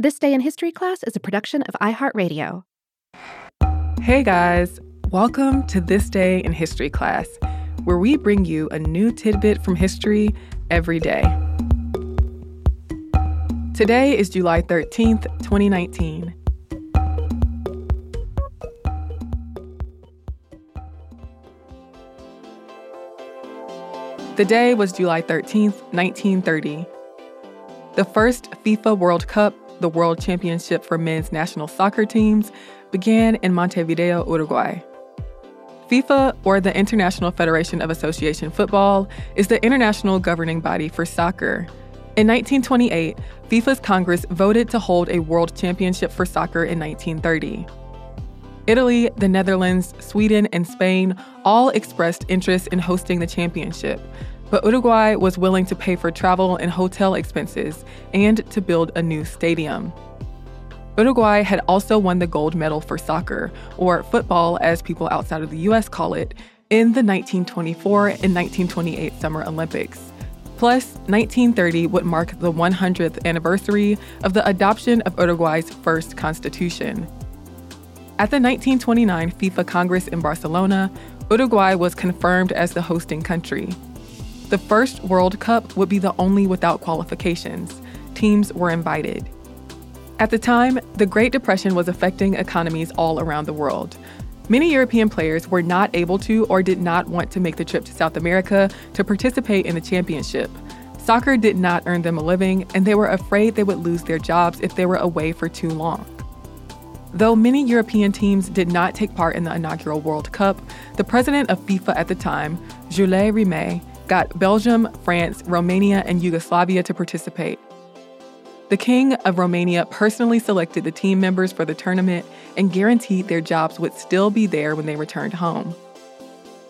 This Day in History class is a production of iHeartRadio. Hey guys, welcome to This Day in History class, where we bring you a new tidbit from history every day. Today is July 13th, 2019. The day was July 13th, 1930. The first FIFA World Cup the World Championship for men's national soccer teams, began in Montevideo, Uruguay. FIFA, or the International Federation of Association Football, is the international governing body for soccer. In 1928, FIFA's Congress voted to hold a World Championship for soccer in 1930. Italy, the Netherlands, Sweden, and Spain all expressed interest in hosting the championship, but Uruguay was willing to pay for travel and hotel expenses and to build a new stadium. Uruguay had also won the gold medal for soccer, or football as people outside of the US call it, in the 1924 and 1928 Summer Olympics. Plus, 1930 would mark the 100th anniversary of the adoption of Uruguay's first constitution. At the 1929 FIFA Congress in Barcelona, Uruguay was confirmed as the hosting country. The first World Cup would be the only without qualifications. Teams were invited. At the time, the Great Depression was affecting economies all around the world. Many European players were not able to or did not want to make the trip to South America to participate in the championship. Soccer did not earn them a living, and they were afraid they would lose their jobs if they were away for too long. Though many European teams did not take part in the inaugural World Cup, the president of FIFA at the time, Jules Rimet, got Belgium, France, Romania, and Yugoslavia to participate. The King of Romania personally selected the team members for the tournament and guaranteed their jobs would still be there when they returned home.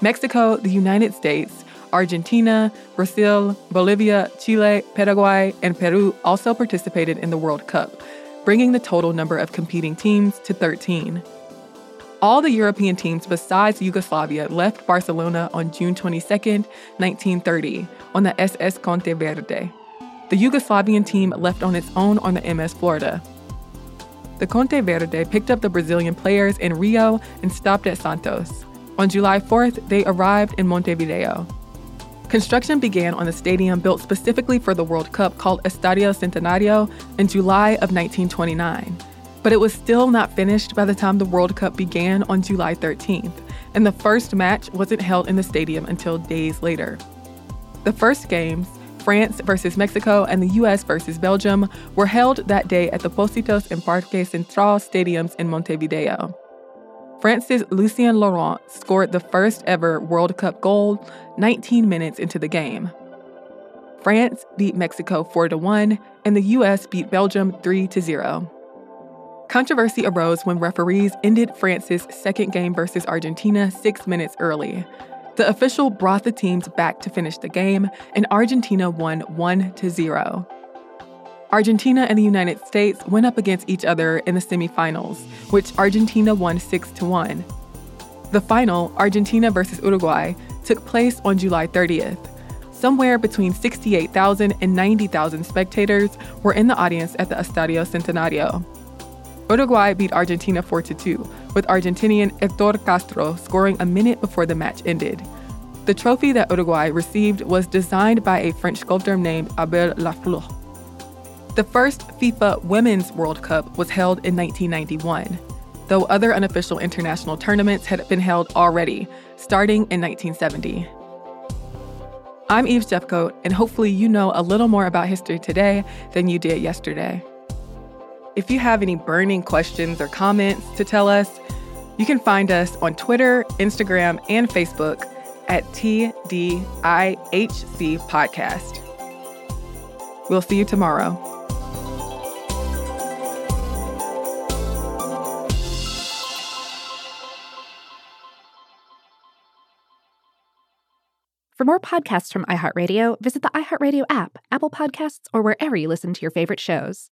Mexico, the United States, Argentina, Brazil, Bolivia, Chile, Paraguay, and Peru also participated in the World Cup, bringing the total number of competing teams to 13. All the European teams besides Yugoslavia left Barcelona on June 22, 1930, on the SS Conte Verde. The Yugoslavian team left on its own on the MS Florida. The Conte Verde picked up the Brazilian players in Rio and stopped at Santos. On July 4th, they arrived in Montevideo. Construction began on the stadium built specifically for the World Cup called Estadio Centenario in July of 1929. But it was still not finished by the time the World Cup began on July 13th, and the first match wasn't held in the stadium until days later. The first games, France versus Mexico and the US versus Belgium, were held that day at the Pocitos and Parque Central stadiums in Montevideo. France's Lucien Laurent scored the first ever World Cup goal 19 minutes into the game. France beat Mexico 4 1, and the US beat Belgium 3 0. Controversy arose when referees ended France's second game versus Argentina six minutes early. The official brought the teams back to finish the game, and Argentina won 1 0. Argentina and the United States went up against each other in the semifinals, which Argentina won 6 1. The final, Argentina versus Uruguay, took place on July 30th. Somewhere between 68,000 and 90,000 spectators were in the audience at the Estadio Centenario. Uruguay beat Argentina 4 2, with Argentinian Hector Castro scoring a minute before the match ended. The trophy that Uruguay received was designed by a French sculptor named Abel Lafleur. The first FIFA Women's World Cup was held in 1991, though other unofficial international tournaments had been held already, starting in 1970. I'm Eves Jeffcoat, and hopefully you know a little more about history today than you did yesterday. If you have any burning questions or comments to tell us, you can find us on Twitter, Instagram, and Facebook at TDIHC Podcast. We'll see you tomorrow. For more podcasts from iHeartRadio, visit the iHeartRadio app, Apple Podcasts, or wherever you listen to your favorite shows.